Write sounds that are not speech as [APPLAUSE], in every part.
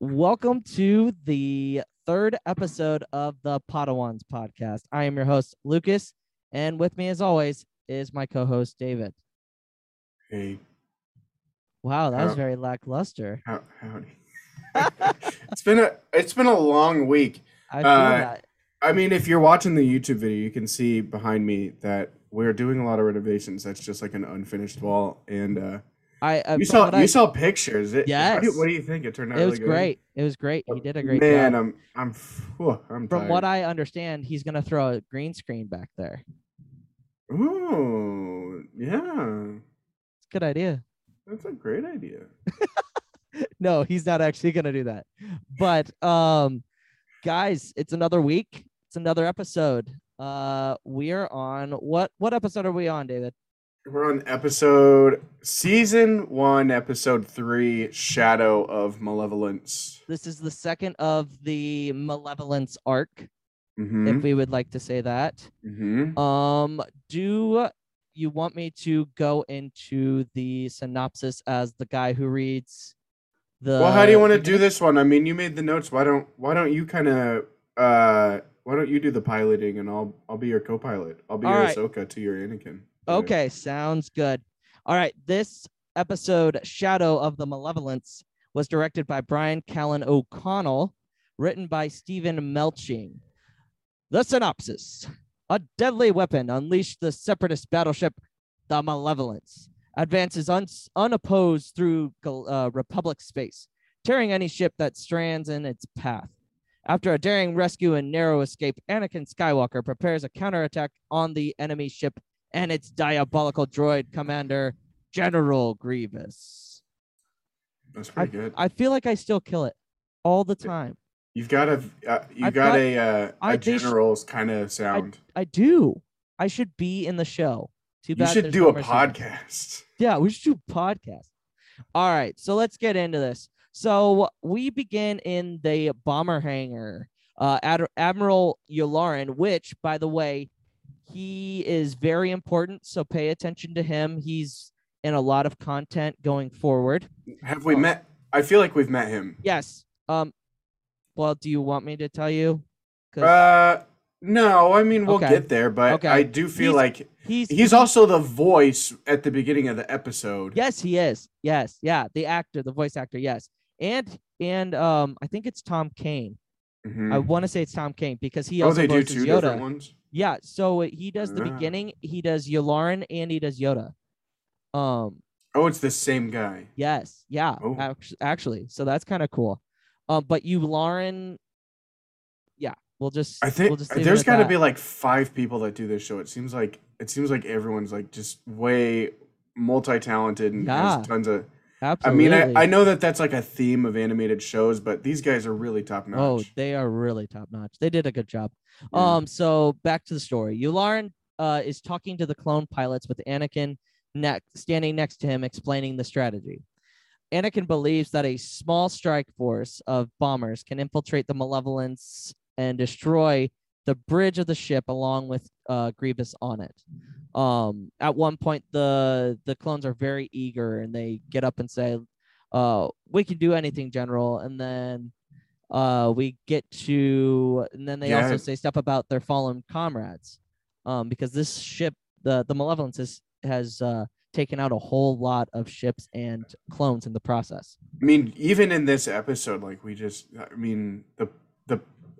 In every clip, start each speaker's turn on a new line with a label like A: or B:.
A: Welcome to the third episode of the Podwans podcast. I am your host, Lucas, and with me, as always, is my co host, David.
B: Hey,
A: Wow, that was very lackluster.
B: how, howdy. [LAUGHS] it's been a it's been a long week.
A: I feel
B: Uh,
A: that.
B: I mean, if you're watching the YouTube video, you can see behind me that we're doing a lot of renovations. That's just like an unfinished wall, and uh,
A: I, I
B: you saw you
A: I-
B: saw pictures. It, what, do you, what do you think? It turned out.
A: it was
B: really good?
A: great. It was great. He did a great
B: Man,
A: job.
B: I'm I'm whew, I'm
A: From what. I understand, he's gonna throw a green screen back there.
B: Ooh, yeah,
A: It's a good idea.
B: that's a great idea. [LAUGHS]
A: no, he's not actually gonna do that. But um, guys, it's another week. It's another episode. Uh, we are on what? What episode are we on, David?
B: We're on episode season one, episode three, Shadow of Malevolence.
A: This is the second of the Malevolence arc,
B: Mm-hmm.
A: if we would like to say that.
B: mm-hmm.
A: Um, do you want me to go into the synopsis as the guy who reads the?
B: well, how do you want to do this one? I mean, you made the notes. Why don't Why don't you kind of uh Why don't you do the piloting and I'll I'll be your co-pilot. I'll be
A: All
B: your
A: right.
B: Ahsoka to your Anakin.
A: Okay, sounds good. All right, this episode, Shadow of the Malevolence, was directed by Brian Kalin O'Connell, written by Stephen Melching. The synopsis A deadly weapon unleashed the separatist battleship, the Malevolence, advances un- unopposed through uh, Republic space, tearing any ship that strands in its path. After a daring rescue and narrow escape, Anakin Skywalker prepares a counterattack on the enemy ship and its diabolical droid commander, General Grievous.
B: That's pretty good.
A: I feel like I still kill it all the time.
B: You've got a uh, you got,
A: got-
B: a uh,
A: I-
B: a
A: they sh-
B: general's kind of sound.
A: I do. I should be in the show. Too bad.
B: you
A: should
B: do
A: no
B: a podcast. [LAUGHS]
A: Yeah, we should do a podcast. All right, so let's get into this. So we begin in the bomber hangar. Uh, Ad- Admiral Yularen, which, by the way, he is very important. So pay attention to him. He's in a lot of content going forward.
B: Have we
A: Oh.
B: met? I feel like we've met him.
A: Yes. Um. Well, do you want me to tell you?
B: Uh, no. I mean, we'll
A: Okay.
B: get there, but
A: Okay.
B: I do feel
A: He's-
B: like
A: he's
B: he's also the voice at the beginning of the episode.
A: Yes, he is. Yes, yeah, the actor, the voice actor. Yes, and and um, I think it's Tom Kane.
B: Mhm.
A: I want to say it's Tom Kane because he
B: oh,
A: also
B: they do two
A: Yoda.
B: different ones.
A: Yeah, so he does the beginning. He does Yularen and he does Yoda. Um.
B: Oh, it's the same guy.
A: Yes. Yeah.
B: Oh.
A: act- Actually, so that's kind of cool. Um. But Yularen. Yeah, we'll just.
B: I think
A: we'll just leave it
B: there's
A: at
B: got to
A: that.
B: be like five people that do this show. It seems like it seems like everyone's like just way multi-talented and
A: Yeah.
B: has tons of.
A: Absolutely.
B: I mean, I, I know that that's like a theme of animated shows, but these guys are really top notch.
A: Oh, they are really top notch. They did a good job.
B: Yeah.
A: Um, so back to the story. Yularen uh is talking to the clone pilots with Anakin next standing next to him explaining the strategy. Anakin believes that a small strike force of bombers can infiltrate the malevolence and destroy the bridge of the ship along with uh, Grievous on it. Um, at one point, the the clones are very eager and they get up and say, uh, "We can do anything, General." And then uh, we get to, and then they also say stuff about their fallen comrades, um, because this ship, the the Malevolence, is, has uh, taken out a whole lot of ships and clones in the process.
B: I mean, even in this episode, like we just, I mean, the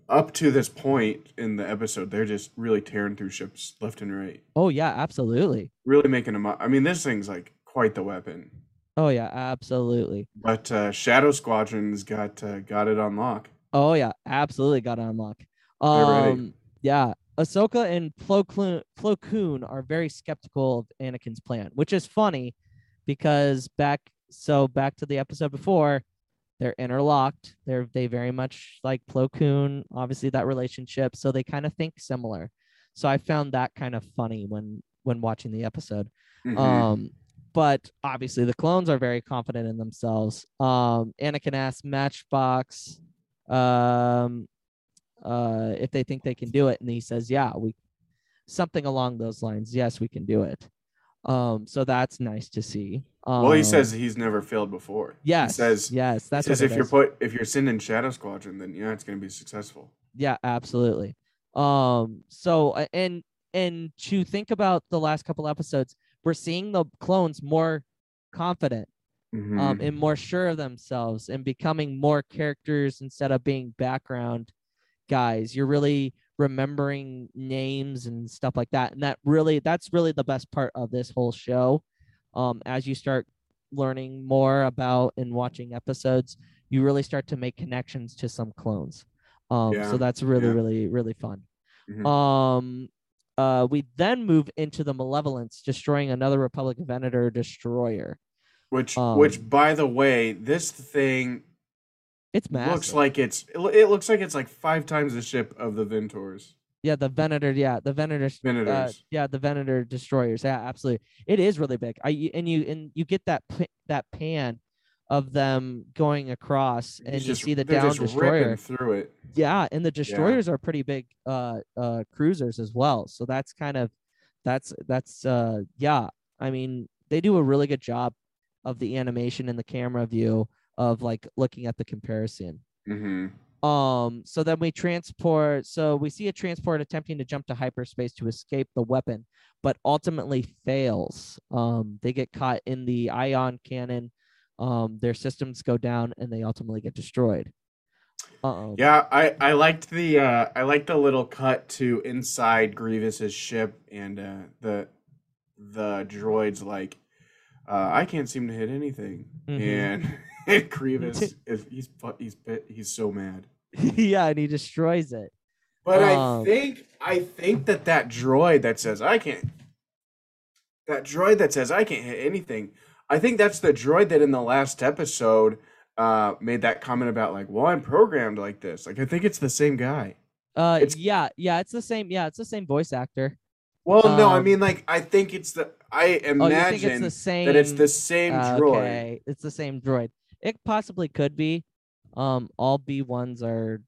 B: up to this point in the episode, they're just really tearing through ships left and right,
A: Oh yeah, absolutely.
B: really making them. I mean, this thing's like quite the weapon.
A: Oh yeah, absolutely.
B: But uh, Shadow Squadron's got uh, got it on lock.
A: Oh yeah, absolutely got it unlock.
B: They're.
A: Um, yeah, Ahsoka and Plo Koon, Plo Koon are very skeptical of Anakin's plan, which is funny because back so back to the episode before, they're interlocked. They're they very much like Plo Koon, obviously that relationship. So they kind of think similar. So I found that kind of funny when when watching the episode.
B: Mhm.
A: Um, but obviously the clones are very confident in themselves. Um, Anakin asks Matchbox um, uh, if they think they can do it, and he says, "Yeah, we." Something along those lines. Yes, we can do it. Um, so that's nice to see. Um,
B: well, he says he's never failed before.
A: yes.
B: He says,
A: yes.
B: he
A: That's
B: says if you're
A: is.
B: put if you're sent in Shadow Squadron, then yeah, it's gonna be successful.
A: Yeah, absolutely. Um, so uh, and and to think about the last couple episodes, we're seeing the clones more confident,
B: Mhm.
A: um, and more sure of themselves and becoming more characters instead of being background guys. You're really remembering names and stuff like that. And that really that's really the best part of this whole show. Um, as you start learning more about and watching episodes, you really start to make connections to some clones. Um,
B: Yeah,
A: so that's really,
B: yeah.
A: really, really fun.
B: Mhm.
A: Um, uh, we then move into the Malevolence, destroying another Republic Venator destroyer.
B: which
A: um,
B: which by the way, this thing
A: It's massive.
B: looks like it's it looks like it's like five times the ship of the Venators.
A: yeah, the Venator. Yeah, the Venator. Uh,
B: Venators.
A: yeah, the Venator destroyers. Yeah, absolutely. It is really big. I and you and you get that that pan of them going across, and
B: It's
A: you see the down
B: just
A: destroyer.
B: through it.
A: Yeah, and the destroyers are pretty big uh uh cruisers as well. So that's kind of that's that's uh yeah. I mean, they do a really good job of the animation and the camera view of like looking at the comparison.
B: hmm
A: Um, so then we transport. So we see a transport attempting to jump to hyperspace to escape the weapon, but ultimately fails. Um, they get caught in the ion cannon. Um, their systems go down and they ultimately get destroyed. Um,
B: Yeah, I I liked the uh I liked the little cut to inside Grievous's ship and uh the the droids like uh I can't seem to hit anything.
A: Mhm.
B: And, [LAUGHS] and Grievous [LAUGHS] is he's he's he's so mad.
A: yeah, and he destroys it.
B: But
A: Um,
B: I think I think that that droid that says I can't that droid that says I can't hit anything. I think that's the droid that in the last episode uh made that comment about like, well, I'm programmed like this. Like I think it's the same guy.
A: Uh,
B: It's-
A: yeah, yeah, it's the same. Yeah, it's the same voice actor.
B: Well, no, I
A: Um,
B: mean like I think it's the I
A: Oh,
B: imagine
A: it's the same?
B: that it's the same
A: Ah,
B: droid.
A: Okay, it's the same droid. It possibly could be. Um, all B ones are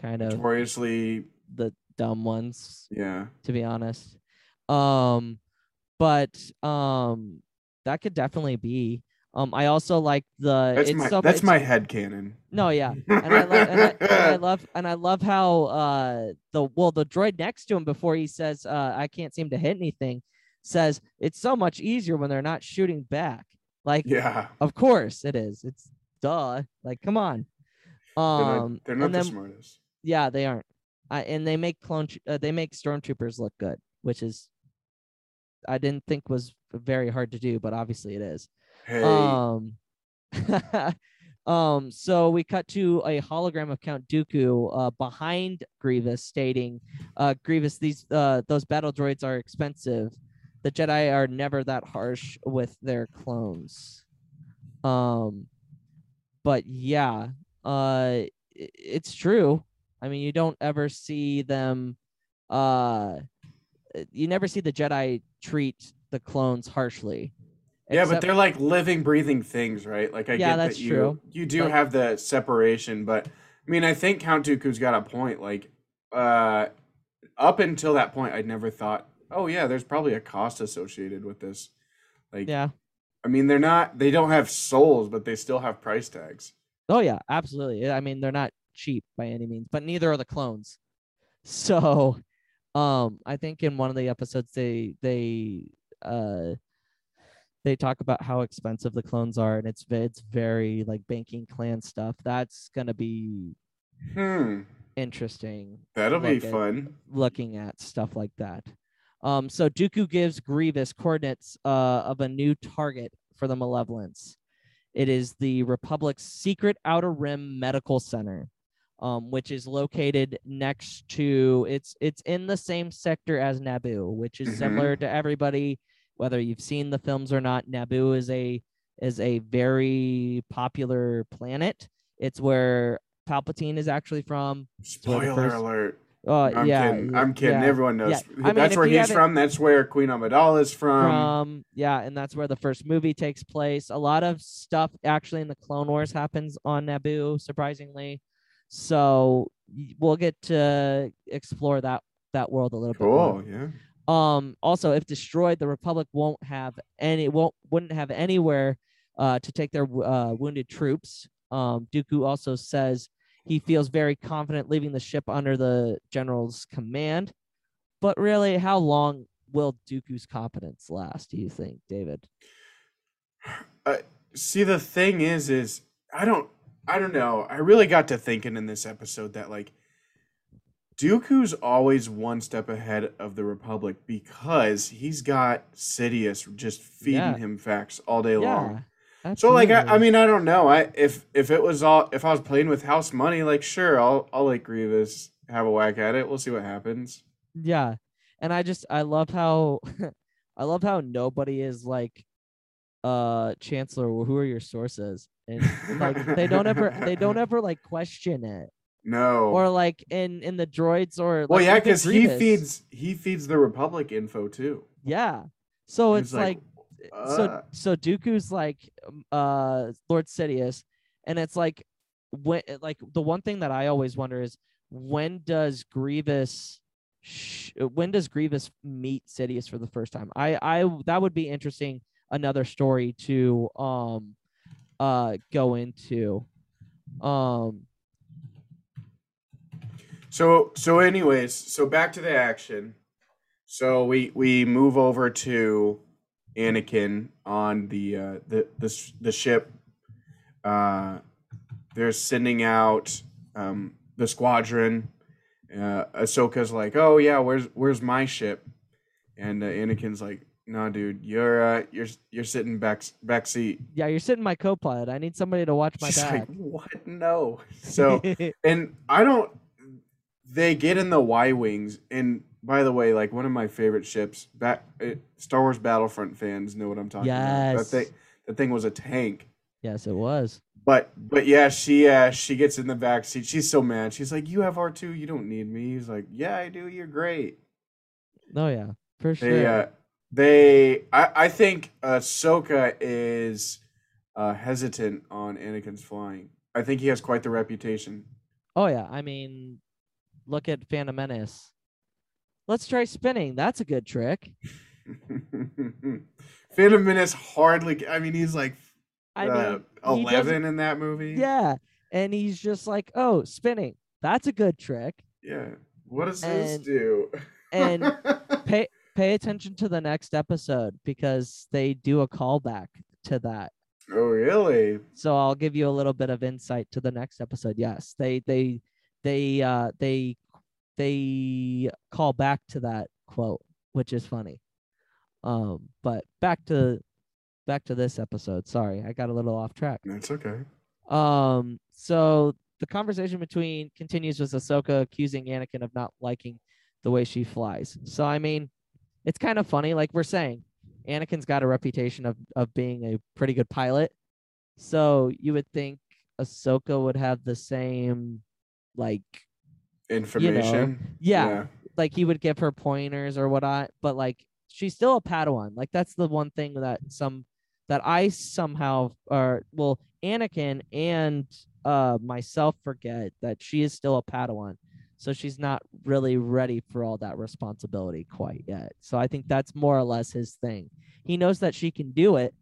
A: kind of
B: Notoriously,
A: the dumb ones,
B: yeah.
A: to be honest. Um, but um, that could definitely be. Um, I also like the.
B: That's
A: it's
B: my
A: so,
B: that's my head canon.
A: No, yeah, [LAUGHS] and I, lo- and, I, and I love and I love how uh the well the droid next to him before he says uh I can't seem to hit anything says it's so much easier when they're not shooting back. Like
B: yeah.
A: of course it is. It's duh. Like come on.
B: They're
A: Um
B: not, they're not the
A: then
B: smartest.
A: yeah, they aren't. I and they make clone uh, they make stormtroopers look good, which is I didn't think was very hard to do, but obviously it is.
B: Hey.
A: Um, [LAUGHS] um, so we cut to a hologram of Count Dooku uh, behind Grievous, stating, uh, "Grievous, these uh, those battle droids are expensive. The Jedi are never that harsh with their clones." Um, but yeah, uh, it's true. I mean, you don't ever see them. Uh, you never see the Jedi treat the clones harshly.
B: Yeah, but they're like living, breathing things, right? Like I
A: Yeah,
B: get
A: that's
B: that you
A: true.
B: you do
A: But-
B: have the separation, but I mean, I think Count Dooku's got a point. Like, uh, up until that point, I'd never thought, oh yeah, there's probably a cost associated with this. Like,
A: yeah.
B: I mean, they're not, they don't have souls, but they still have price tags.
A: Oh yeah, absolutely. I mean, they're not cheap by any means, but neither are the clones. [LAUGHS] So, um, I think in one of the episodes they they uh they talk about how expensive the clones are, and it's it's very like banking clan stuff. That's gonna be
B: Hmm,
A: interesting.
B: that'll be fun.
A: looking at stuff like that. Um, so Dooku gives Grievous coordinates uh, of a new target for the Malevolence. It is the Republic's secret Outer Rim Medical Center, um, which is located next to it's it's in the same sector as Naboo, which is
B: Mhm.
A: similar to everybody, whether you've seen the films or not. Naboo is a is a very popular planet. It's where Palpatine is actually from.
B: Spoiler
A: first-
B: alert.
A: Uh,
B: I'm
A: yeah,
B: kidding. I'm kidding.
A: yeah,
B: Everyone knows.
A: yeah. I mean,
B: That's where he's from. That's where Queen Amidala is from.
A: from yeah and that's where the first movie takes place a lot of stuff actually in the clone wars happens on naboo surprisingly so we'll get to explore that that world a little bit.
B: Cool. Yeah.
A: um also if destroyed the republic won't have any won't wouldn't have anywhere uh to take their uh, wounded troops um dooku also says he feels very confident leaving the ship under the general's command but really how long will dooku's competence last do you think david uh,
B: See, the thing is, is I don't, I don't know. I really got to thinking in this episode that like, Dooku's always one step ahead of the Republic because he's got Sidious just feeding
A: Yeah.
B: him facts all day long. So like, I, I mean, I don't know. I if if it was all if I was playing with house money, like sure, I'll I'll like Grievous have a whack at it. We'll see what happens.
A: Yeah. And I just I love how [LAUGHS] I love how nobody is like uh Chancellor, who are your sources? And like they don't ever [LAUGHS] they don't ever like question it.
B: No.
A: Or like in in the droids or
B: well, yeah, because he feeds he feeds the Republic info too.
A: Yeah. So
B: He's
A: it's like, so
B: uh,
A: so Dooku's like um, uh Lord Sidious and it's like when like the one thing that I always wonder is when does Grievous sh- when does Grievous meet Sidious for the first time? I I that would be interesting another story to um uh go into um
B: So so anyways, so back to the action. So we we move over to Anakin on the uh the the the ship. Uh they're sending out um the squadron. Uh Ahsoka's like, "Oh yeah, where's where's my ship?" And uh, Anakin's like, "No, dude, you're uh you're you're sitting back back seat."
A: yeah you're sitting my co-pilot I need somebody to watch my
B: She's
A: back
B: like, "What? No." [LAUGHS] So and I don't. They get in the Y wings, and by the way, like one of my favorite ships. Back, uh, Star Wars Battlefront fans know what I'm talking about.
A: Yes.
B: That thing, that thing was a tank.
A: yes it was
B: But but yeah, she uh she gets in the back seat. She's so mad. She's like, "You have R two. You don't need me." He's like, "Yeah, I do. You're great."
A: oh yeah for sure
B: They uh they I I think Ahsoka is uh hesitant on Anakin's flying. I think he has quite the reputation.
A: Oh yeah, I mean, look at Phantom Menace. Let's try spinning. That's a good trick. [LAUGHS]
B: Phantom Menace hardly. I mean, he's like
A: I
B: uh,
A: mean,
B: eleven in that movie.
A: yeah, and he's just like, oh, spinning. That's a good trick.
B: Yeah. What does this do?
A: and [LAUGHS] Pay pay attention to the next episode because they do a callback to that.
B: oh, really?
A: So I'll give you a little bit of insight to the next episode. Yes, they they they uh they they call back to that quote, which is funny. Um, but back to back to this episode. Sorry, I got a little off track.
B: That's okay.
A: Um, so the conversation between continues with Ahsoka accusing Anakin of not liking the way she flies. So I mean, it's kind of funny, like we're saying, Anakin's got a reputation of of being a pretty good pilot. So you would think Ahsoka would have the same, like,
B: Information.
A: yeah, like he would give her pointers or whatnot, but like she's still a Padawan. Like that's the one thing that some that I somehow or well, Anakin and uh myself forget that she is still a Padawan. So she's not really ready for all that responsibility quite yet. So I think that's more or less his thing. He knows that she can do it,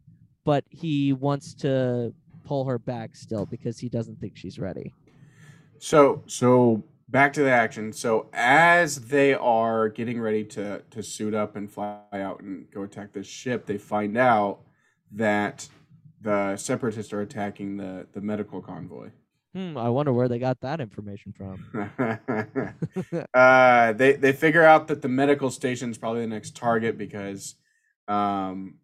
A: but he wants to pull her back still because he doesn't think she's ready.
B: So so back to the action. So as they are getting ready to to suit up and fly out and go attack this ship, they find out that the separatists are attacking the the medical convoy.
A: Hmm, I wonder where they got that information from. [LAUGHS] [LAUGHS]
B: uh, they they figure out that the medical station is probably the next target because um,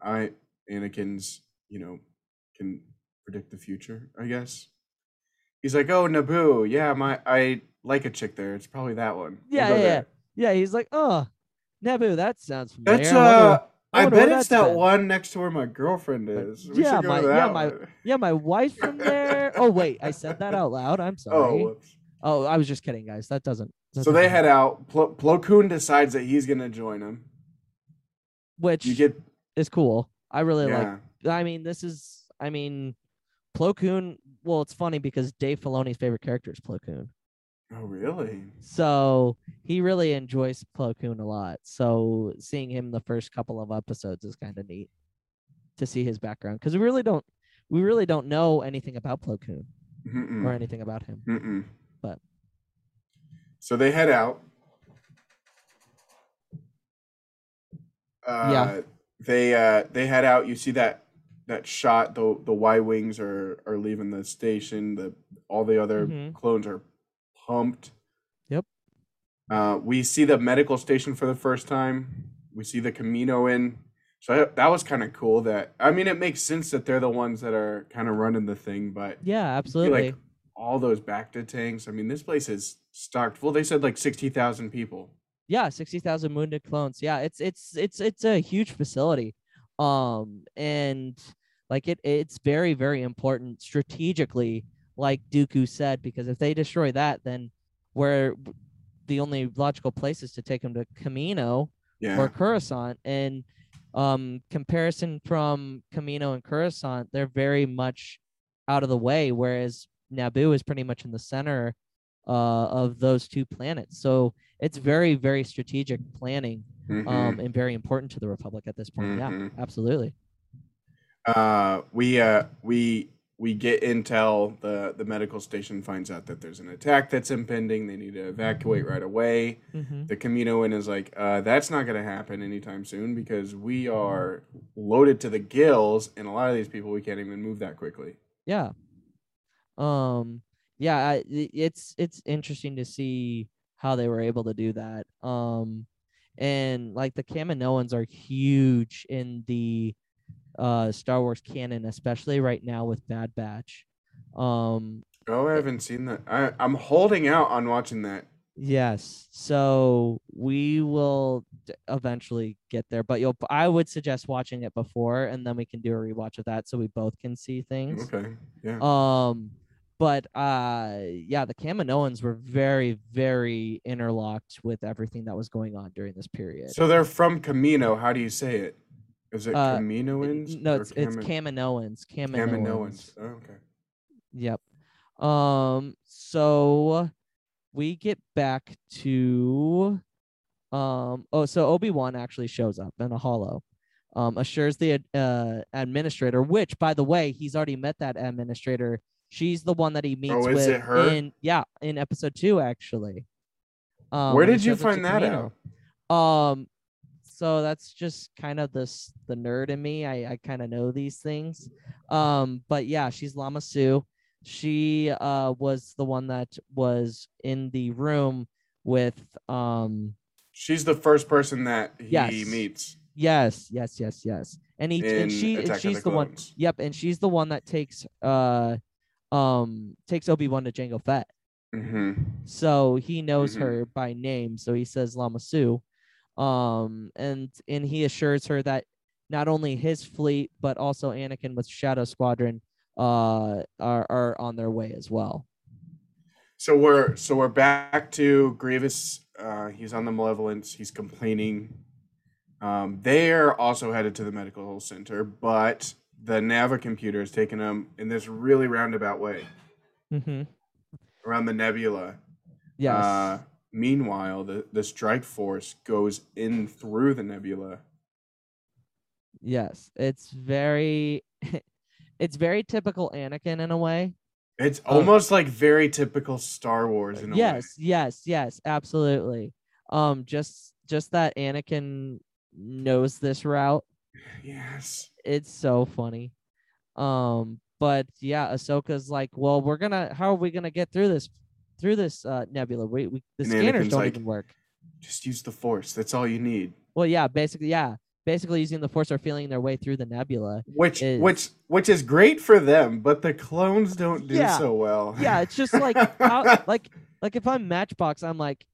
B: I Anakin's you know can predict the future. I guess he's like, oh Naboo, yeah, my I like a chick there. It's probably that one. We'll
A: Yeah, yeah, yeah.
B: there."
A: Yeah, he's like, oh, Naboo, that sounds familiar.
B: That's uh,
A: I
B: I bet it's that
A: been.
B: one next to where my girlfriend is. We
A: yeah, my- yeah, my-
B: one.
A: Yeah, my wife's from [LAUGHS] there. Oh wait, I said that out loud. I'm
B: Oh,
A: sorry.
B: whoops.
A: Oh, I was just kidding, guys. That doesn't. that
B: so they
A: doesn't-
B: head out. Plo, Plo Koon decides that he's gonna join him.
A: which
B: You get
A: is cool. I really like. I mean, this is, I mean, Plo Koon. Well, it's funny because Dave Filoni's favorite character is Plo Koon,
B: Oh really?
A: so he really enjoys Plo Koon a lot. So seeing him the first couple of episodes is kind of neat to see his background because we really don't, we really don't know anything about Plo Koon
B: Mm-mm.
A: or anything about him.
B: Mm-mm.
A: But-
B: so they head out. Uh,
A: Yeah.
B: They uh they head out. You see that that shot. The the Y wings are are leaving the station. The all the other
A: Mhm.
B: clones are pumped.
A: Yep.
B: Uh, we see the medical station for the first time. We see the Kaminoan. So that was kind of cool. That I mean, it makes sense that they're the ones that are kind of running the thing, but
A: Yeah, absolutely.
B: like all those Bacta tanks. I mean, this place is stocked full. They said like sixty thousand people.
A: yeah, sixty thousand wounded clones. Yeah, it's it's it's it's a huge facility, um, and like it it's very very important strategically, like Dooku said, because if they destroy that, then where the only logical place is to take them to Kamino
B: Yeah,
A: or Coruscant, and um, comparison from Kamino and Coruscant, they're very much out of the way, whereas Naboo is pretty much in the center uh, of those two planets. So it's very, very strategic planning
B: Mhm.
A: um, and very important to the Republic at this point.
B: Mhm.
A: Yeah, absolutely.
B: uh, we uh, we we get intel. The the medical station finds out that there's an attack that's impending. They need to evacuate right away.
A: hmm
B: The Kaminoan is like, uh, that's not going to happen anytime soon because we are loaded to the gills, and a lot of these people we can't even move that quickly.
A: Yeah. Um. Yeah. I- it's it's interesting to see how they were able to do that. Um, and like the Kaminoans are huge in the uh Star Wars canon, especially right now with Bad Batch. Um.
B: Oh, I haven't seen that. I, I'm holding out on watching that.
A: Yes. So we will d- eventually get there, but you'll. I would suggest watching it before, and then we can do a rewatch of that, so we both can see things.
B: Okay, yeah.
A: Um, but uh, yeah, the Kaminoans were very, very interlocked with everything that was going on during this period.
B: So they're from Kamino. How do you say it? Is it
A: Uh,
B: Caminoans?
A: no, it's it's
B: Cami-
A: Kaminoans. Kaminoans.
B: Kaminoans. Oh, okay.
A: Yep. Um. So we get back to um. Oh, so Obi Wan actually shows up in a hollow. Um, assures the uh administrator, which by the way, he's already met that administrator. She's the one that he meets
B: Oh, is
A: with
B: it her?
A: in yeah in episode two actually. Um,
B: Where did you
A: shows up to
B: find that
A: Kamino.
B: out?
A: Um, so that's just kind of this the nerd in me. I I kind of know these things. Um, but yeah, she's Lama Su. She uh was the one that was in the room with um
B: She's the first person that he
A: Yes.
B: meets
A: yes yes yes yes and he
B: in
A: and she and she's
B: the
A: the one yep and she's the one that takes uh um takes Obi Wan to Jango Fett.
B: hmm
A: so he knows
B: Mhm.
A: her by name so he says lama su um and and he assures her that not only his fleet but also anakin with shadow squadron uh are, are on their way as well
B: So we're so we're back to Grievous. Uh, he's on the Malevolence. He's complaining. Um, they're also headed to the medical center, but the Nava computer is taking them in this really roundabout way
A: mm-hmm.
B: around the nebula.
A: yes
B: Uh, meanwhile, the the strike force goes in through the nebula.
A: yes it's very [LAUGHS] it's very typical anakin in a way
B: It's almost like very typical Star Wars in a
A: yes
B: way.
A: Yes, yes yes absolutely um just just that anakin knows this route [SIGHS]
B: Yes.
A: It's so funny. Um, but yeah, Ahsoka's like, well, we're gonna, how are we gonna get through this, through this uh, nebula? We, we the
B: And
A: scanners
B: Anakin's
A: don't
B: like-
A: even work.
B: Just use the force. That's all you need.
A: Well, yeah, basically, yeah, basically using the force or feeling their way through the nebula.
B: Which
A: is-
B: which which is great for them, but the clones don't do
A: Yeah.
B: so well.
A: Yeah, it's just like how, [LAUGHS] like, like if I'm Matchbox, I'm like,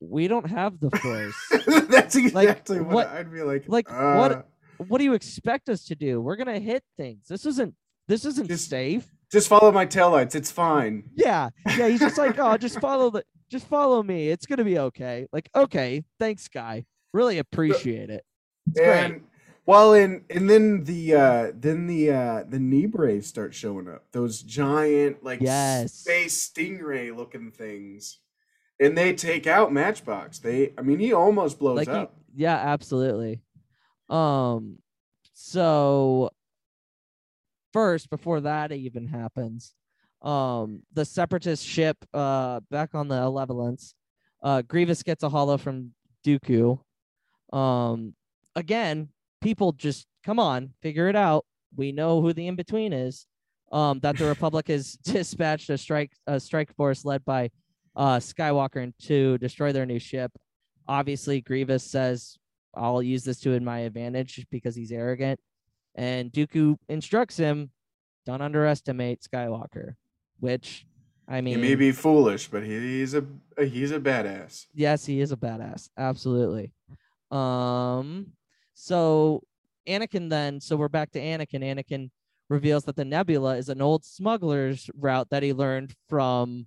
A: we don't have the force. [LAUGHS]
B: That's exactly what,
A: what-
B: I'd be like.
A: like,
B: uh,
A: what- what do you expect us to do? We're gonna hit things. This isn't this isn't
B: Just-
A: safe.
B: Just follow my taillights. It's fine.
A: Yeah, yeah. He's just like, [LAUGHS] oh, just follow the, just follow me. It's gonna be okay. Like, okay, thanks, guy. Really appreciate it. It's great.
B: well, and and then the uh then the uh the Neebrays start showing up. Those giant like
A: Yes.
B: space stingray looking things, and they take out Matchbox. They, I mean, he almost blows
A: Like, he-
B: up.
A: yeah, absolutely. Um, so first, before that even happens, um, the separatist ship, uh, back on the Malevolence, uh, Grievous gets a hollow from Dooku. Um, again, people just come on, figure it out. We know who the in between is. Um, that the Republic has [LAUGHS] dispatched a strike a strike force led by uh Skywalker and to destroy their new ship. Obviously, Grievous says, "I'll use this to my advantage because he's arrogant." And Dooku instructs him, "Don't underestimate Skywalker." Which, I mean,
B: He may be foolish, but he's a he's a badass.
A: yes, he is a badass. Absolutely. Um, so Anakin then, so we're back to Anakin. Anakin reveals that the nebula is an old smuggler's route that he learned from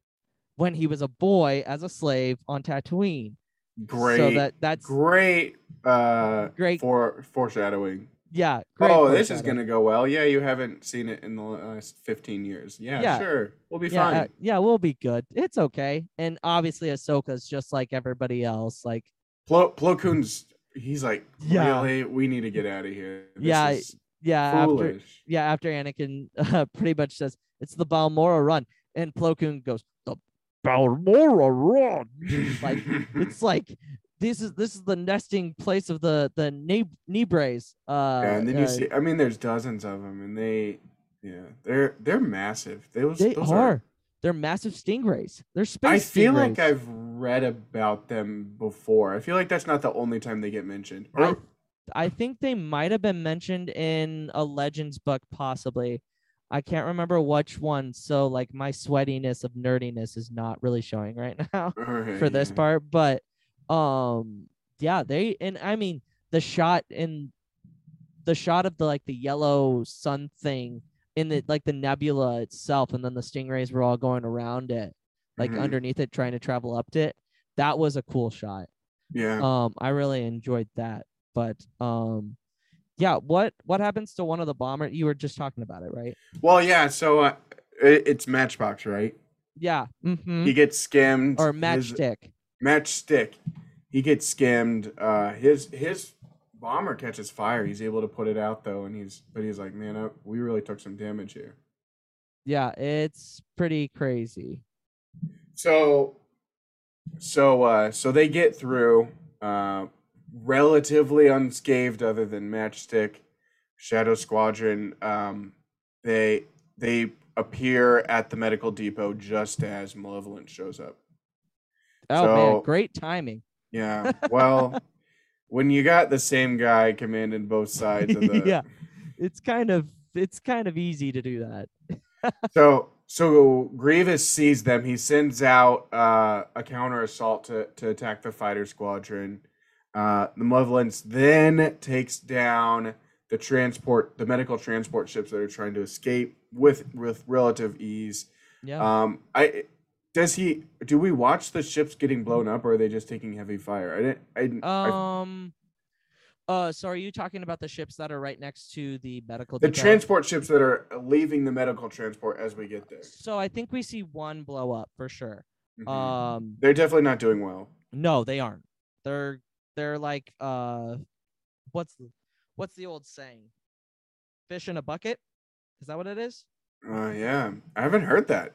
A: when he was a boy as a slave on Tatooine.
B: Great,
A: So that that's
B: great, uh,
A: Great.
B: for foreshadowing.
A: yeah. Great
B: oh, this is gonna go well. Yeah, you haven't seen it in the last fifteen years. Yeah,
A: Yeah.
B: sure, we'll be
A: yeah,
B: fine.
A: uh, yeah, we'll be good. It's okay. And obviously, Ahsoka's just like everybody else. Like,
B: Plo, Plo Koon's he's like,
A: Yeah.
B: really, we need to get out of here. This
A: Yeah,
B: is
A: yeah, after yeah, after Anakin [LAUGHS] uh, pretty much says it's the Balmorra run, and Plo Koon goes the Balmorra run. like it's [LAUGHS] like this is this is the nesting place of the the ne- Neebrays. Uh,
B: yeah, and then you
A: uh,
B: see, I mean, there's dozens of them, and they, yeah, they're they're massive. Those,
A: they
B: those
A: are. They're massive stingrays. They're space.
B: I feel like. I've read about them before. I feel like that's not the only time they get mentioned.
A: I, I think they might have been mentioned in a Legends book, possibly. I can't remember which one. So, like, my sweatiness of nerdiness is not really showing right [LAUGHS] now
B: Alright,
A: for this
B: yeah.
A: part. But, um, yeah, they and I mean the shot in the shot of the like the yellow sun thing in the like the nebula itself, and then the stingrays were all going around it, like
B: Mhm.
A: underneath it, trying to travel up to it. That was a cool shot
B: Yeah.
A: um i really enjoyed that but um yeah what what happens to one of the bomber you were just talking about it right
B: Well, yeah. So uh, it, it's Matchbox, right?
A: yeah mm-hmm.
B: He gets skimmed.
A: or
B: his-
A: matchstick
B: Matchstick. He gets skimmed. Uh, his his bomber catches fire. He's able to put it out though, and he's but he's like, man, I, we really took some damage here.
A: yeah it's pretty crazy
B: So, so uh, so they get through uh, relatively unscathed, other than Matchstick, Shadow Squadron. Um, they they appear at the medical depot just as Malevolent shows up.
A: oh man great timing
B: Yeah. [LAUGHS] Well, when you got the same guy commanding both sides of the [LAUGHS]
A: yeah it's kind of it's kind of easy to do that [LAUGHS]
B: So so Grievous sees them. He sends out uh, a counter assault to to attack the fighter squadron. Uh, the Malevolence then takes down the transport, the medical transport ships that are trying to escape with with relative ease.
A: yeah
B: Um, I Does he? Do we watch the ships getting blown up, or are they just taking heavy fire? I didn't. I, didn't- I-
A: Um. Uh, so are you talking about the ships that are right next to the medical?
B: the transport ships that are leaving the medical transport as we get there.
A: So I think we see one blow up for sure.
B: Mhm.
A: Um,
B: They're definitely not doing well.
A: no, they aren't. They're they're like uh, what's the what's the old saying? Fish in a bucket. Is that what it is?
B: Uh, yeah, I haven't heard that.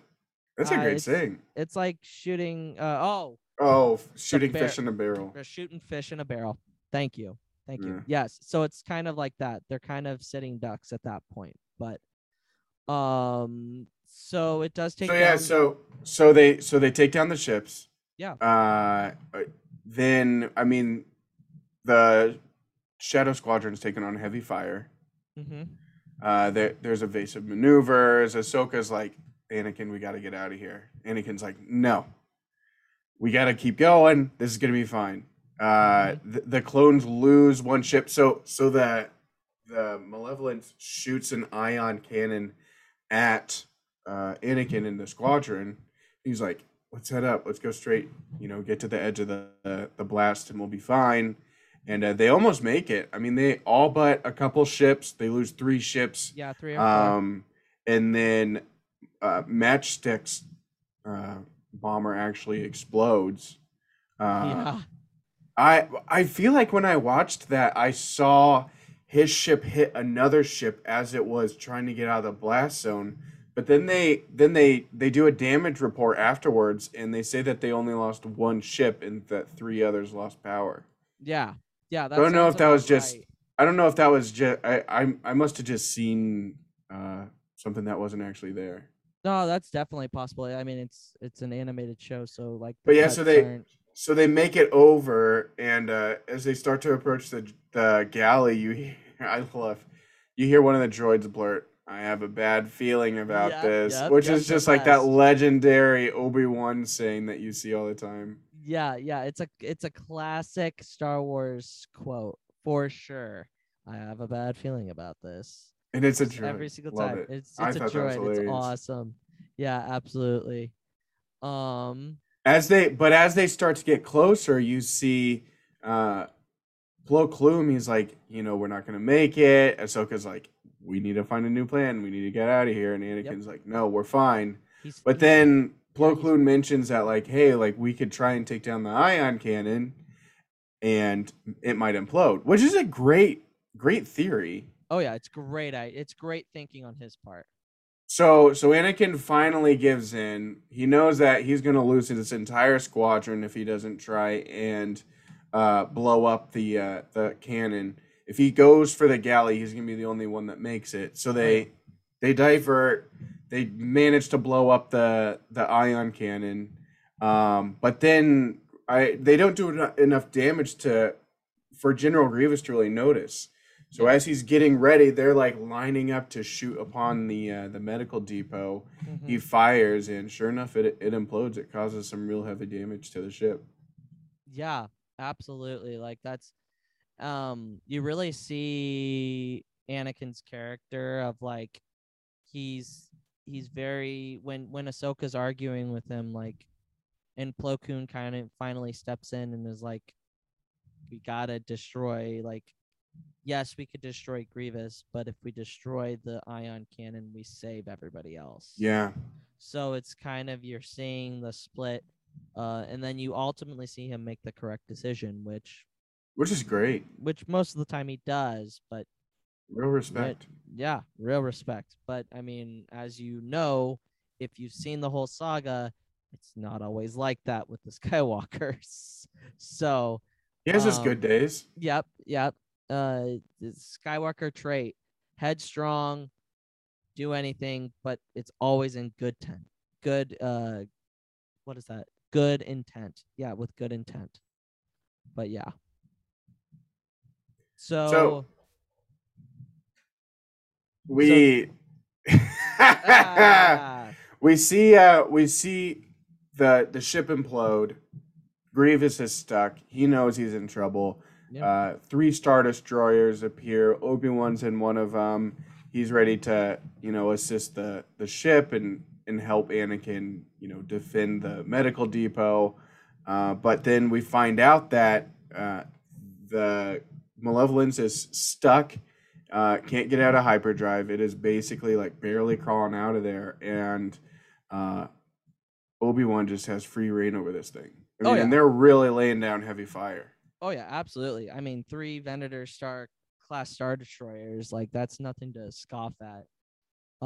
B: That's a
A: Uh,
B: great
A: it's-
B: saying.
A: It's like shooting. Uh, oh,
B: Oh, shooting
A: bear-
B: fish in a barrel.
A: they're shooting fish in a barrel. Thank you. Thank you.
B: Yeah.
A: Yes. So it's kind of like that. They're kind of sitting ducks at that point. But um so it does take
B: So yeah, so so they so they take down the ships.
A: Yeah.
B: Uh, then I mean, the Shadow Squadron's taken on heavy fire.
A: Mhm.
B: Uh, there, there's evasive maneuvers. Ahsoka's like, Anakin, we got to get out of here. Anakin's like, no, we got to keep going. This is gonna be fine. Uh, the, the clones lose one ship, so so that the Malevolence shoots an ion cannon at uh, Anakin in the squadron. He's like, let's head up. Let's go straight. You know, get to the edge of the the, the blast, and we'll be fine. And uh, they almost make it. I mean, they all but a couple ships. They lose three ships.
A: Yeah, three.
B: Um, and then uh, Matchstick's uh, bomber actually explodes. Uh,
A: yeah.
B: I I feel like when I watched that, I saw his ship hit another ship as it was trying to get out of the blast zone. But then they then they they do a damage report afterwards, and they say that they only lost one ship and that three others lost power.
A: Yeah. Yeah. That
B: don't know if that was just-
A: right.
B: I don't know if that was just I I, I must have just seen uh, something that wasn't actually there.
A: No, that's definitely possible. I mean, it's it's an animated show, so like.
B: But yeah, so they-
A: aren't-
B: So they make it over, and uh, as they start to approach the the galley, you [LAUGHS] hear, I love you hear one of the droids blurt, "I have a bad feeling about
A: Yep,
B: this,"
A: yep,
B: which
A: yep,
B: is just like that legendary Obi Wan saying that you see all the time.
A: Yeah, yeah, it's a it's a classic Star Wars quote for sure. I have a bad feeling about this.
B: And it's a droid.
A: every single
B: Love
A: time.
B: it.
A: It's it's a
B: that was
A: droid. It's awesome. Yeah, absolutely. Um
B: As they, but as they start to get closer, you see uh, Plo Koon. He's like, you know, we're not gonna make it. Ahsoka's like, we need to find a new plan. We need to get out of here. And Anakin's like, no, we're fine.
A: he's
B: But
A: he's-
B: then Plo Koon mentions that like, hey, like we could try and take down the ion cannon, and it might implode, which is a great, great theory.
A: Oh yeah, it's great. I it's great thinking on his part.
B: So, so Anakin finally gives in. He knows that he's going to lose his entire squadron if he doesn't try and uh, blow up the uh, the cannon. If he goes for the galley, he's going to be the only one that makes it. So they they divert. They manage to blow up the the ion cannon, um, but then I they don't do enough damage to for General Grievous to really notice. So as he's getting ready, they're like lining up to shoot upon the uh, the medical depot.
A: Mhm.
B: He fires, and sure enough, it it implodes. It causes some real heavy damage to the ship.
A: Yeah, absolutely. Like that's um you really see Anakin's character of like he's he's very when when Ahsoka's arguing with him like and Plo Koon kind of finally steps in and is like we gotta destroy like yes we could destroy Grievous but if we destroy the ion cannon we save everybody else.
B: Yeah,
A: so it's kind of you're seeing the split uh and then you ultimately see him make the correct decision which
B: which is great.
A: which most of the time he does but
B: Real respect.
A: yeah real respect. But i mean as you know if you've seen the whole saga it's not always like that with the [LAUGHS] skywalkers. So
B: He has his
A: um,
B: good days.
A: yep yep. Uh the skywalker trait headstrong do anything but it's always in good tent good uh what is that? Good intent. Yeah with good intent. But yeah so,
B: We
A: ah, [LAUGHS]
B: we see uh we see the the ship implode. Grievous is stuck. He knows he's in trouble.
A: Yeah.
B: Uh, three Star Destroyers appear. Obi Wan's in one of them. He's ready to, you know, assist the the ship, and and help Anakin, you know, defend the medical depot. Uh, but then we find out that uh, the Malevolence is stuck, uh, can't get out of hyperdrive. It is basically like barely crawling out of there, and uh, Obi Wan just has free reign over this thing. I mean,
A: Oh, yeah.
B: and they're really laying down heavy fire.
A: Oh yeah, absolutely. I mean, three Venator Star class star destroyers, like that's nothing to scoff at.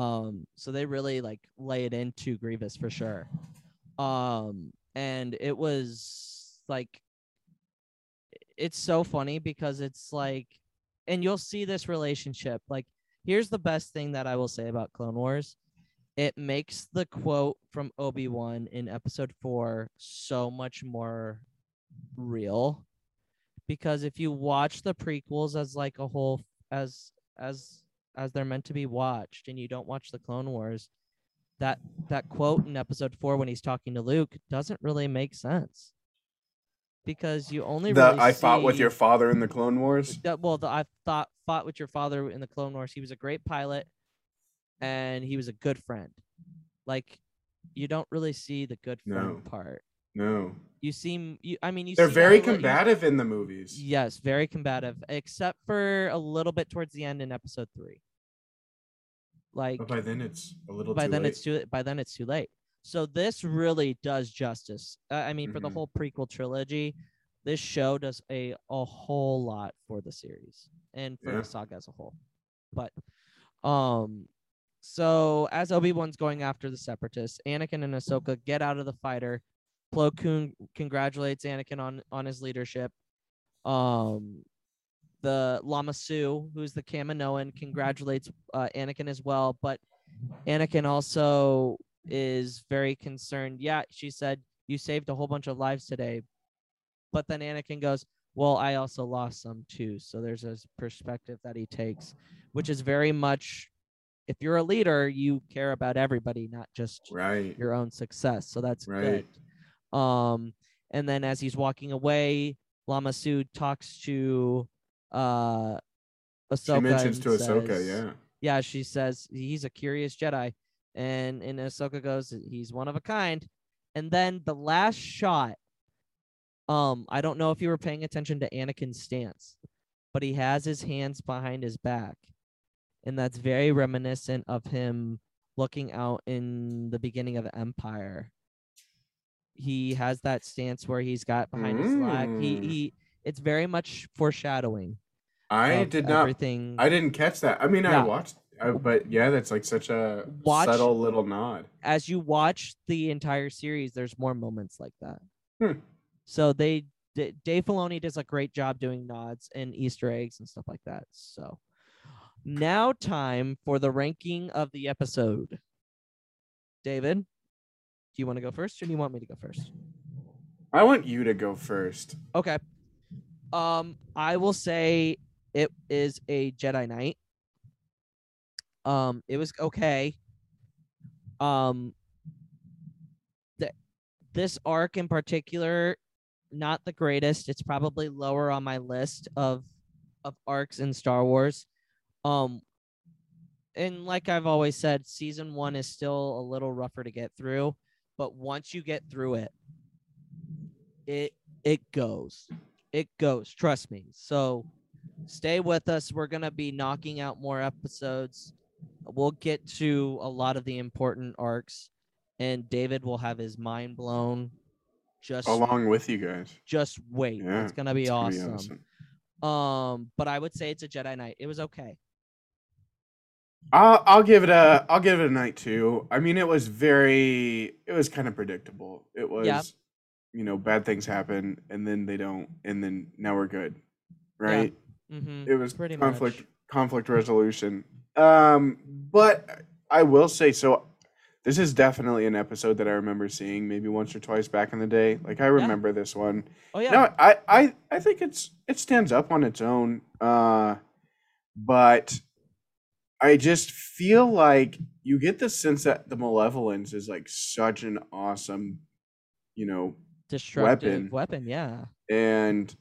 A: Um, so they really like lay it into Grievous for sure. Um, and it was like it's so funny because it's like and you'll see this relationship. Like, here's the best thing that I will say about Clone Wars. It makes the quote from Obi-Wan in episode four so much more real because if you watch the prequels as like a whole as as as they're meant to be watched and you don't watch the clone wars that that quote in episode 4 when he's talking to luke doesn't really make sense because you only
B: The
A: really
B: I fought with your father in the Clone Wars.
A: well the, i thought fought with your father in the clone wars he was a great pilot and he was a good friend like you don't really see the good friend
B: No.
A: part
B: No,
A: you seem you i mean you
B: they're very
A: a you-
B: combative in the movies.
A: Yes, very combative, except for a little bit towards the end in episode three. Like
B: But by then it's a little.
A: by
B: too
A: then
B: late.
A: it's too by then it's too late. So this really does justice. Uh, I mean, for the
B: Mhm.
A: whole prequel trilogy, this show does a a whole lot for the series and for
B: Yeah.
A: the saga as a whole. But um, so as Obi Wan's going after the Separatists, Anakin and Ahsoka get out of the fighter. Plo Koon congratulates Anakin on on his leadership. Um, the Lama Su, who's the Kaminoan, congratulates uh, Anakin as well. But Anakin also is very concerned. Yeah, she said you saved a whole bunch of lives today, but then Anakin goes, "Well, I also lost some too." So there's a perspective that he takes, which is very much, if you're a leader, you care about everybody, not just
B: right.
A: your own success. So that's
B: Right.
A: good. Um, and then as he's walking away, Lama Su talks to uh Ahsoka.
B: She mentions to Ahsoka, yeah.
A: yeah, she says he's a curious Jedi, and and Ahsoka goes, he's one of a kind. And then the last shot, um, I don't know if you were paying attention to Anakin's stance, but he has his hands behind his back, and that's very reminiscent of him looking out in the beginning of Empire. He has that stance where he's got behind his leg. He
B: Mm.
A: he. It's very much foreshadowing.
B: I did not.
A: Everything.
B: I didn't catch that. I mean, I watched, I, but yeah, that's like such a
A: Watch-
B: subtle little nod.
A: as you watch the entire series, there's more moments like that.
B: Hmm.
A: So they D- Dave Filoni does a great job doing nods and Easter eggs and stuff like that. So now time for the ranking of the episode. David, do you want to go first or do you want me to go first?
B: I want you to go first.
A: Okay. Um, I will say it is a Jedi Knight. Um, it was okay. Um, the, this arc in particular, not the greatest. It's probably lower on my list of of arcs in Star Wars. Um, and like I've always said, season one is still a little rougher to get through, but once you get through it, it it goes it goes trust me so stay with us we're to be knocking out more episodes we'll get to a lot of the important arcs and david will have his mind blown just
B: Along with you guys.
A: just wait
B: Yeah,
A: it's to be
B: It's gonna
A: awesome um but i would say it's a jedi knight it was okay
B: I'll, I'll give it a I'll give it a knight too. I mean, it was very it was kind of predictable. It was
A: Yeah.
B: you know bad things happen and then they don't and then now we're good, right?
A: mm-hmm.
B: It was
A: Pretty
B: conflict
A: much.
B: conflict resolution. Um, but I will say so. This is definitely an episode that I remember seeing maybe once or twice back in the day. Like I remember this one.
A: oh yeah
B: No, I, I, I think it's it stands up on its own. Uh, but I just feel like you get the sense that the malevolence is like such an awesome, you know,
A: destructive
B: weapon.
A: weapon yeah
B: and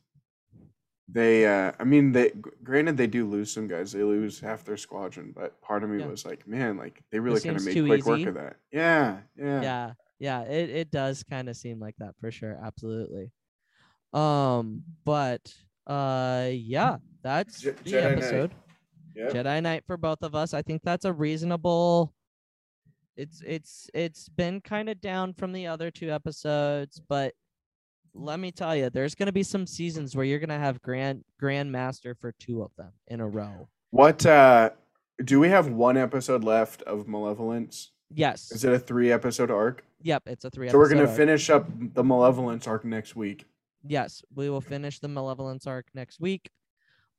B: they uh i mean they granted they do lose some guys. They lose half their squadron but part of me
A: Yeah.
B: was like man like they really kind of made quick work of that. Yeah yeah.
A: Yeah yeah it, it does kind of seem like that for sure absolutely. Um but uh yeah that's
B: Je-
A: the
B: Jedi Knight.
A: episode.
B: Yep.
A: jedi knight for both of us. I think that's a reasonable it's it's it's been kind of down from the other two episodes but let me tell you there's going to be some seasons where you're going to have grand grandmaster for two of them in a row.
B: What uh do we have one episode left of malevolence?
A: Yes.
B: Is it a three episode arc?
A: Yep it's a three
B: so we're gonna finish up the malevolence arc next week.
A: Yes, we will finish the Malevolence arc next week.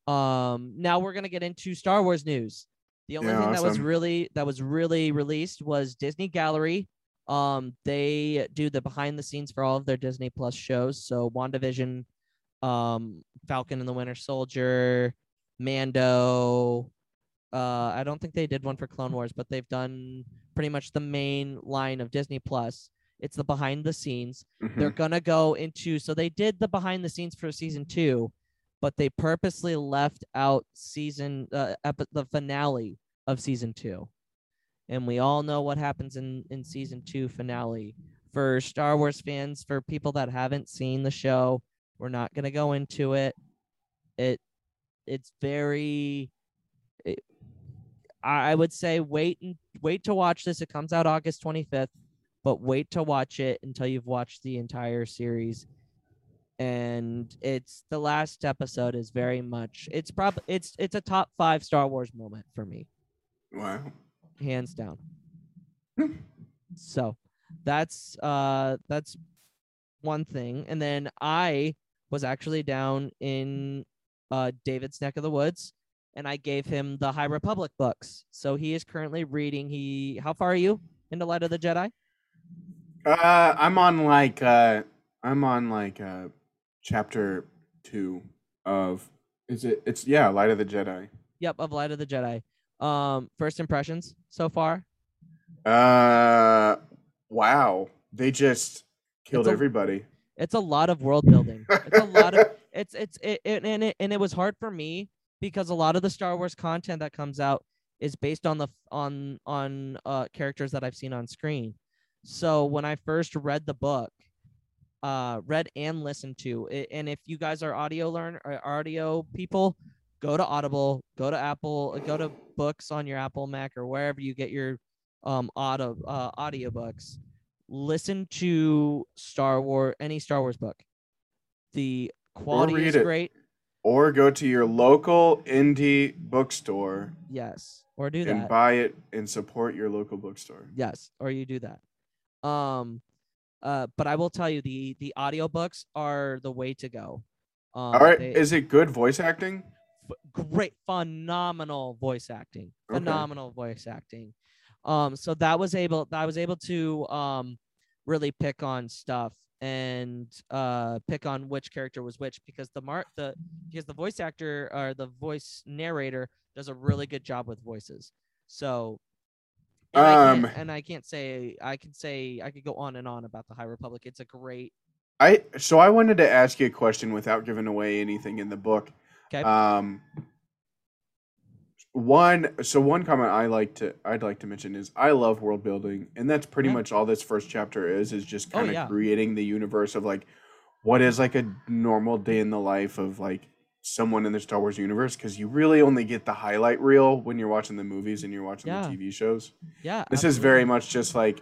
A: Um, now we're gonna get into Star Wars news. The only
B: Yeah,
A: thing that was really that was really released was Disney Gallery. Um, they do the behind the scenes for all of their Disney Plus shows. So WandaVision, um, Falcon and the Winter Soldier, Mando. Uh, I don't think they did one for Clone Wars, but they've done pretty much the main line of Disney Plus. It's the behind the scenes
B: Mhm.
A: they're gonna go into so they did the behind the scenes for season two but they purposely left out season uh, epi- the finale of season two and we all know what happens in in season two finale. For star wars fans for people that haven't seen the show we're not gonna go into it. It it's very it, I I would say wait and wait to watch this. It comes out August 25th but wait to watch it until you've watched the entire series. And it's the last episode is very much it's probably it's it's a top five star wars moment for me.
B: Wow
A: hands down so that's uh that's one thing and then i was actually down in uh david's neck of the woods and i gave him the high republic books so he is currently reading he how far are you into light of the jedi
B: Uh, I'm on like uh, I'm on like uh, chapter two of is it? It's yeah, Light of the Jedi.
A: Yep, of Light of the Jedi. Um, first impressions so far.
B: Uh, wow, they just killed
A: It's a-
B: everybody.
A: It's a lot of world building. It's a lot of [LAUGHS] it's it's it, it and it and it was hard for me because a lot of the Star Wars content that comes out is based on the on on uh characters that I've seen on screen. So when I first read the book, uh read and listened to it, and if you guys are audio learn or audio people, go to Audible, go to Apple, go to books on your Apple Mac or wherever you get your um auto uh audiobooks. Listen to Star Wars any Star Wars book. The quality is
B: it.
A: great.
B: Or go to your local indie bookstore
A: Yes. Or do
B: and
A: that.
B: And buy it and support your local bookstore.
A: Yes, or you do that. Um uh but I will tell you the the audiobooks are the way to go. Um
B: All right,
A: they-
B: is it good voice acting?
A: Great phenomenal voice acting
B: Okay.
A: phenomenal voice acting um so that was able i was able to um really pick on stuff and uh pick on which character was which because the mark the because the voice actor or the voice narrator does a really good job with voices so and, I
B: Um,
A: can't, and I can't say I can say I could go on and on about the High Republic. It's a great
B: I so I wanted to ask you a question without giving away anything in the book.
A: Okay.
B: Um one so one comment I like to I'd like to mention is I love world building and that's pretty
A: Yeah.
B: much all this first chapter is is just
A: Oh,
B: kind of
A: yeah.
B: creating the universe of like what is like a normal day in the life of like someone in the Star Wars universe because you really only get the highlight reel when you're watching the movies and you're watching
A: Yeah.
B: the TV shows.
A: yeah.
B: This is very much just like,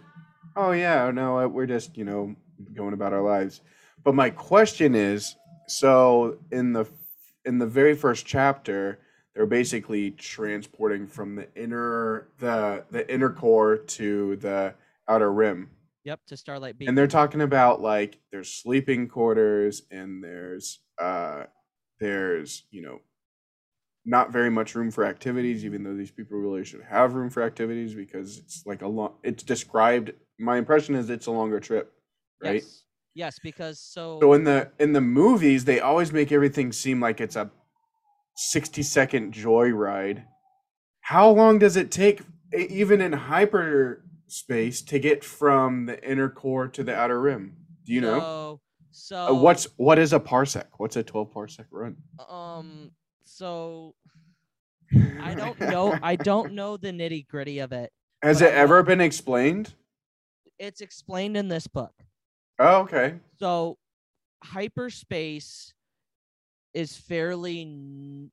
B: oh yeah, no, we're just you know going about our lives. But my question is, so in the in the very first chapter, they're basically transporting from the inner the the inner core to the outer rim,
A: Yep, to Starlight Beacon.
B: and they're talking about like there's sleeping quarters and there's uh there's you know not very much room for activities even though these people really should have room for activities because it's like a long it's described my impression is it's a longer trip right
A: Yes. Yes, because so,
B: so in the in the movies they always make everything seem like it's a 60 second joyride how long does it take even in hyperspace to get from the inner core to the outer rim do you know
A: So, So
B: Uh, what's what is a parsec? What's a 12 parsec run?
A: um so I don't know I [LAUGHS] don't know the nitty gritty of it.
B: Has it ever been explained?
A: It's explained in this book.
B: Oh, okay.
A: So hyperspace is fairly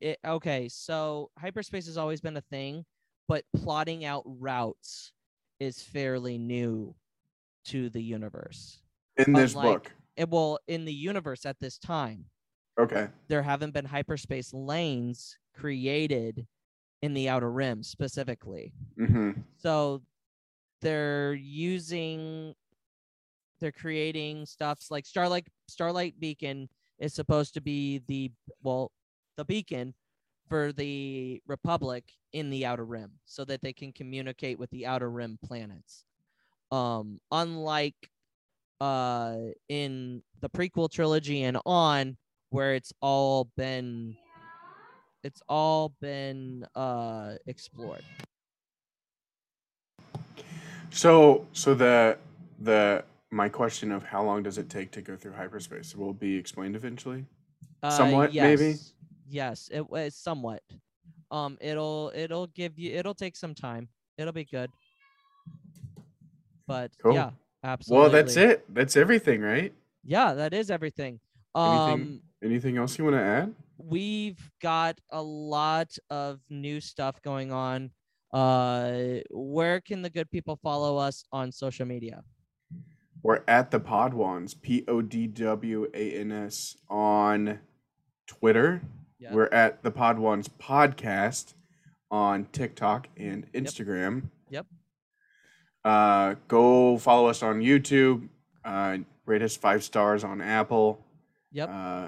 A: it, okay. So hyperspace has always been a thing, but plotting out routes is fairly new to the universe.
B: In this
A: Unlike-
B: book.
A: It well in the universe at this time.
B: Okay.
A: there haven't been hyperspace lanes created in the outer rim specifically.
B: hmm
A: So they're using they're creating stuffs like Starlight Starlight Beacon is supposed to be the well the beacon for the Republic in the outer rim so that they can communicate with the outer rim planets. Um unlike uh in the prequel trilogy and on where it's all been it's all been uh explored.
B: So so the the my question of how long does it take to go through hyperspace will be explained eventually.
A: Uh,
B: Somewhat, maybe?
A: yes. Yes, it was somewhat. Um, it'll it'll give you it'll take some time. It'll be good. But
B: Cool.
A: yeah, absolutely.
B: Well, that's it. That's everything, right?
A: Yeah, that is everything.
B: Anything
A: Um,
B: anything else you want to add?
A: we've got a lot of new stuff going on. Uh, where can the good people follow us on social media?
B: We're at the Podwans, P O D W A N S on Twitter. We're at the Podwans podcast on TikTok and Instagram.
A: Yep.
B: Uh, go follow us on YouTube. Uh, rate us five stars on Apple.
A: Yep.
B: Uh,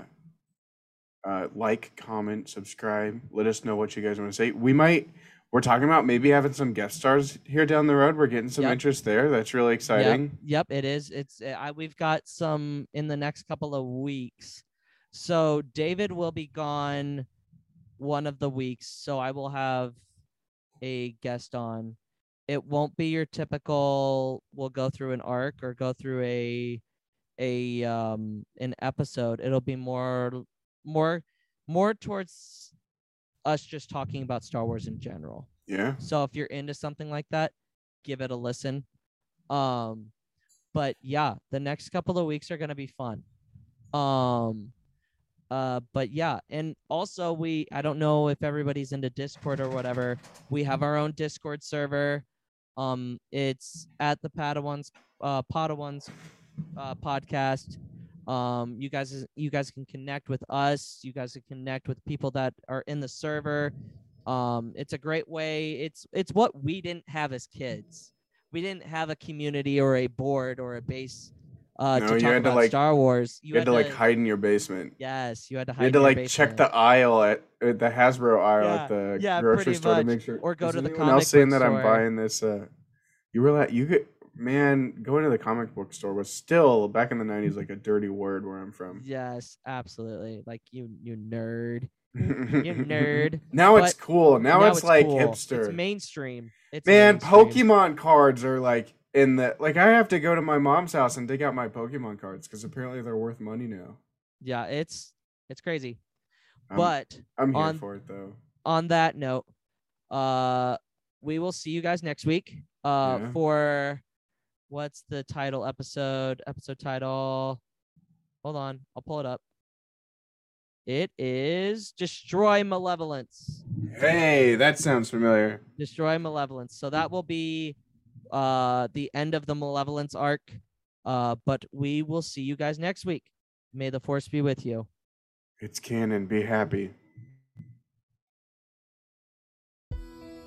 B: uh, like, comment, subscribe. Let us know what you guys want to say. We might. We're talking about maybe having some guest stars here down the road. We're getting some
A: Yep.
B: interest there. That's really exciting.
A: Yep, yep, it is. It's uh, I, we've got some in the next couple of weeks. So David will be gone one of the weeks, so I will have a guest on. It won't be your typical we'll go through an arc or go through a a um an episode. It'll be more more more towards us just talking about Star Wars in general.
B: Yeah.
A: So if you're into something like that, give it a listen. Um, but yeah, the next couple of weeks are gonna be fun. Um, uh, but yeah, and also we I don't know if everybody's into Discord or whatever. We have our own Discord server. Um, it's at the Podwans uh Podwans uh podcast. Um, you guys you guys can connect with us. You guys can connect with people that are in the server. Um, it's a great way. It's it's what we didn't have as kids. We didn't have a community or a board or a base uh,
B: No,
A: to
B: you
A: talk
B: had to,
A: about
B: like-
A: Star Wars.
B: You, had, to like hide in your basement.
A: Yes, you had to hide.
B: You had to like check the aisle at, the Hasbro aisle
A: Yeah,
B: at the
A: yeah,
B: grocery store to make sure.
A: Or go
B: Is
A: to the comic
B: else saying that I'm buying this. Uh, you were like you could man going to the comic book store was still back in the '90s like a dirty word where I'm from.
A: Yes, absolutely. Like you, you nerd. [LAUGHS] You nerd.
B: now it's cool. Now, it's, like
A: cool.
B: hipster.
A: It's mainstream. It's
B: Man,
A: mainstream.
B: Pokemon cards are like in the like. I have to go to my mom's house and dig out my Pokemon cards because apparently they're worth money now.
A: Yeah, it's it's crazy.
B: I'm,
A: but
B: I'm here
A: on-
B: for it though.
A: on that note, uh, we will see you guys next week. Uh,
B: Yeah.
A: for what's the title episode? Episode title. Hold on, I'll pull it up. It is Destroy Malevolence.
B: Hey, that sounds familiar.
A: Destroy Malevolence. So that will be uh the end of the Malevolence arc. Uh, but we will see you guys next week. May the force be with you.
B: It's canon. Be happy.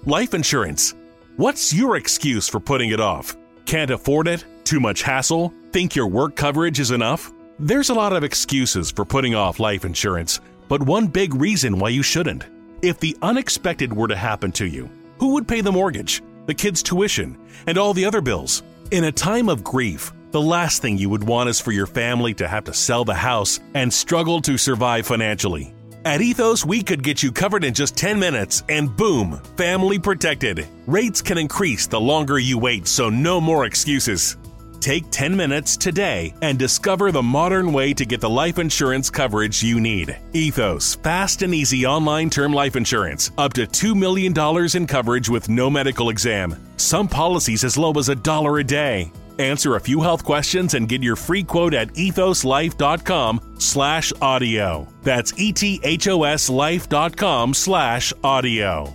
C: Life insurance. What's your excuse for putting it off? Can't afford it? Too much hassle? Think your work coverage is enough? There's a lot of excuses for putting off life insurance, but one big reason why you shouldn't. If the unexpected were to happen to you, who would pay the mortgage, the kids' tuition, and all the other bills? In a time of grief, the last thing you would want is for your family to have to sell the house and struggle to survive financially. At Ethos, we could get you covered in just 10 minutes and boom, family protected. Rates can increase the longer you wait, so no more excuses. Take 10 minutes today and discover the modern way to get the life insurance coverage you need. Ethos, fast and easy online term life insurance, up to $2 million in coverage with no medical exam. Some policies as low as a dollar a day. Answer a few health questions and get your free quote at ethoslife.com slash audio. That's ethoslife.com slash audio.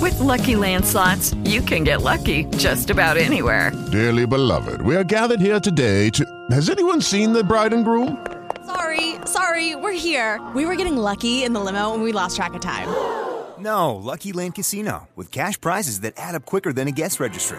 D: With Lucky Land slots, you can get lucky just about anywhere.
E: Dearly beloved, we are gathered here today to. Has anyone seen the bride and groom?
F: Sorry, sorry, we're here. We were getting lucky in the limo and we lost track of time.
G: No, Lucky Land Casino, with cash prizes that add up quicker than a guest registry.